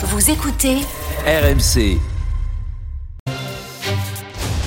Vous écoutez RMC.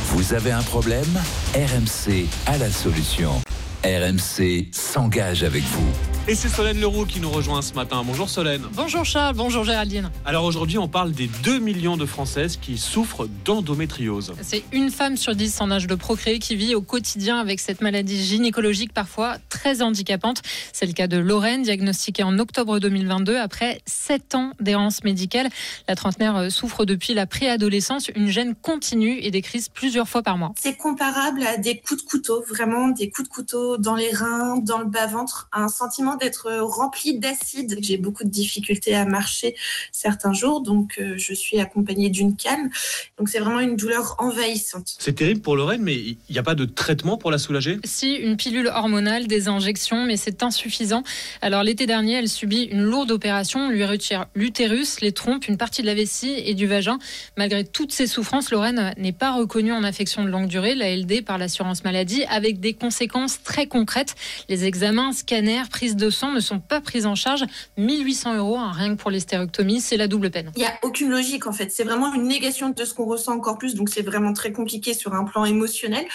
Vous avez un problème? RMC a la solution. RMC s'engage avec vous. Et c'est Solène Leroux qui nous rejoint ce matin. Bonjour Solène. Bonjour Charles, bonjour Géraldine. Alors aujourd'hui, on parle des 2 millions de Françaises qui souffrent d'endométriose. C'est une femme sur 10 en âge de procréer qui vit au quotidien avec cette maladie gynécologique parfois très handicapante. C'est le cas de Lorraine, diagnostiquée en octobre 2022 après 7 ans d'errance médicale. La trentenaire euh, souffre depuis la préadolescence, une gêne continue et des crises plusieurs fois par mois. C'est comparable à des coups de couteau, vraiment des coups de couteau dans les reins, dans le bas-ventre, un sentiment d'être rempli d'acide. J'ai beaucoup de difficultés à marcher certains jours, donc euh, je suis accompagnée d'une canne. Donc c'est vraiment une douleur envahissante. C'est terrible pour Lorraine, mais il n'y a pas de traitement pour la soulager? Si, une pilule hormonale, des injections, mais c'est insuffisant. Alors l'été dernier, elle subit une lourde opération, on lui retire l'utérus, les trompes, une partie de la vessie et du vagin. Malgré toutes ces souffrances, Lorraine n'est pas reconnue en affection de longue durée, la LD, par l'assurance maladie, avec des conséquences très concrètes. Les examens, scanners, prises de sang ne sont pas prises en charge. 1800 euros, hein, rien que pour l'hystérectomie, c'est la double peine. Il n'y a aucune logique en fait. C'est vraiment une négation de ce qu'on ressent encore plus. Donc c'est vraiment très compliqué sur un plan émotionnel.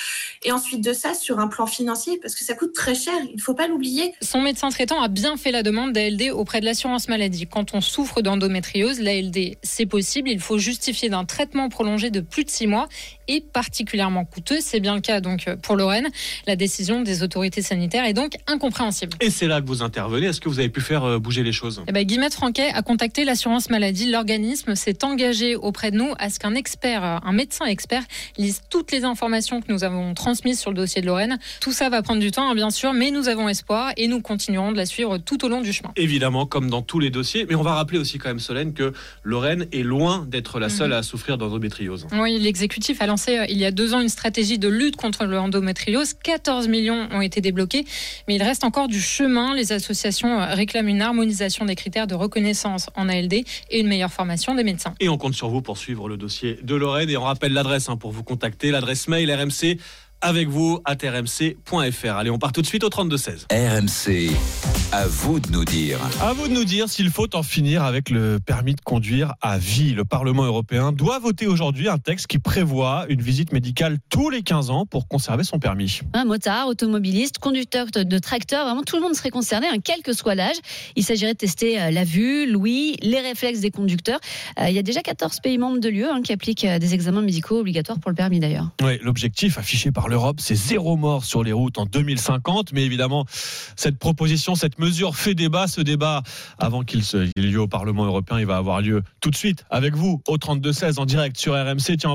Et ensuite de ça, sur un plan financier, parce que ça coûte très cher. Il ne faut pas l'oublier. Son médecin traitant a bien fait la demande d'ALD auprès de l'assurance maladie. Quand on souffre d'endométriose, l'ALD, c'est possible. Il faut justifier d'un traitement prolongé de plus de six mois et particulièrement coûteux. C'est bien le cas donc pour Lorraine. La décision des autorités sanitaires est donc incompréhensible. Et c'est là que vous intervenez. Est-ce que vous avez pu faire euh, bouger les choses? Eh ben, Guillemette Franquet a contacté l'assurance maladie. L'organisme s'est engagé auprès de nous à ce qu'un expert, euh, un médecin expert, lise toutes les informations que nous avons transmises sur le dossier de Lorraine. Tout ça va prendre du temps, hein, bien sûr, mais nous avons espoir et nous continuerons de la suivre tout au long du chemin. Évidemment, comme dans tous les dossiers. Mais on va rappeler aussi quand même, Solène, que Lorraine est loin d'être la seule Mhm. à souffrir d'endométriose. Oui, l'exécutif a lancé euh, il y a deux ans une stratégie de lutte contre l'endométriose. 14 millions ont été débloqués, mais il reste encore du chemin. Les associations euh, réclament une harmonisation des critères de reconnaissance en ALD et une meilleure formation des médecins. Et on compte sur vous pour suivre le dossier de Lorraine. Et on rappelle l'adresse hein, pour vous contacter. L'adresse mail RMC avec vous à rmc.fr. Allez, on part tout de suite au 32-16. RMC, à vous de nous dire. À vous de nous dire s'il faut en finir avec le permis de conduire à vie. Le Parlement européen doit voter aujourd'hui un texte qui prévoit une visite médicale tous les 15 ans pour conserver son permis. Un motard, automobiliste, conducteur de, tracteur, vraiment tout le monde serait concerné, hein, quel que soit l'âge. Il s'agirait de tester euh, la vue, l'ouïe, les réflexes des conducteurs. Euh, il y a déjà 14 pays membres de l'UE hein, qui appliquent euh, des examens médicaux obligatoires pour le permis d'ailleurs. Oui, l'objectif affiché par l'Europe, c'est zéro mort sur les routes en 2050. Mais évidemment, cette proposition, cette mesure fait débat. Ce débat, avant qu'il se- ait lieu au Parlement européen, il va avoir lieu tout de suite avec vous au 32-16 en direct sur RMC. Tiens, on va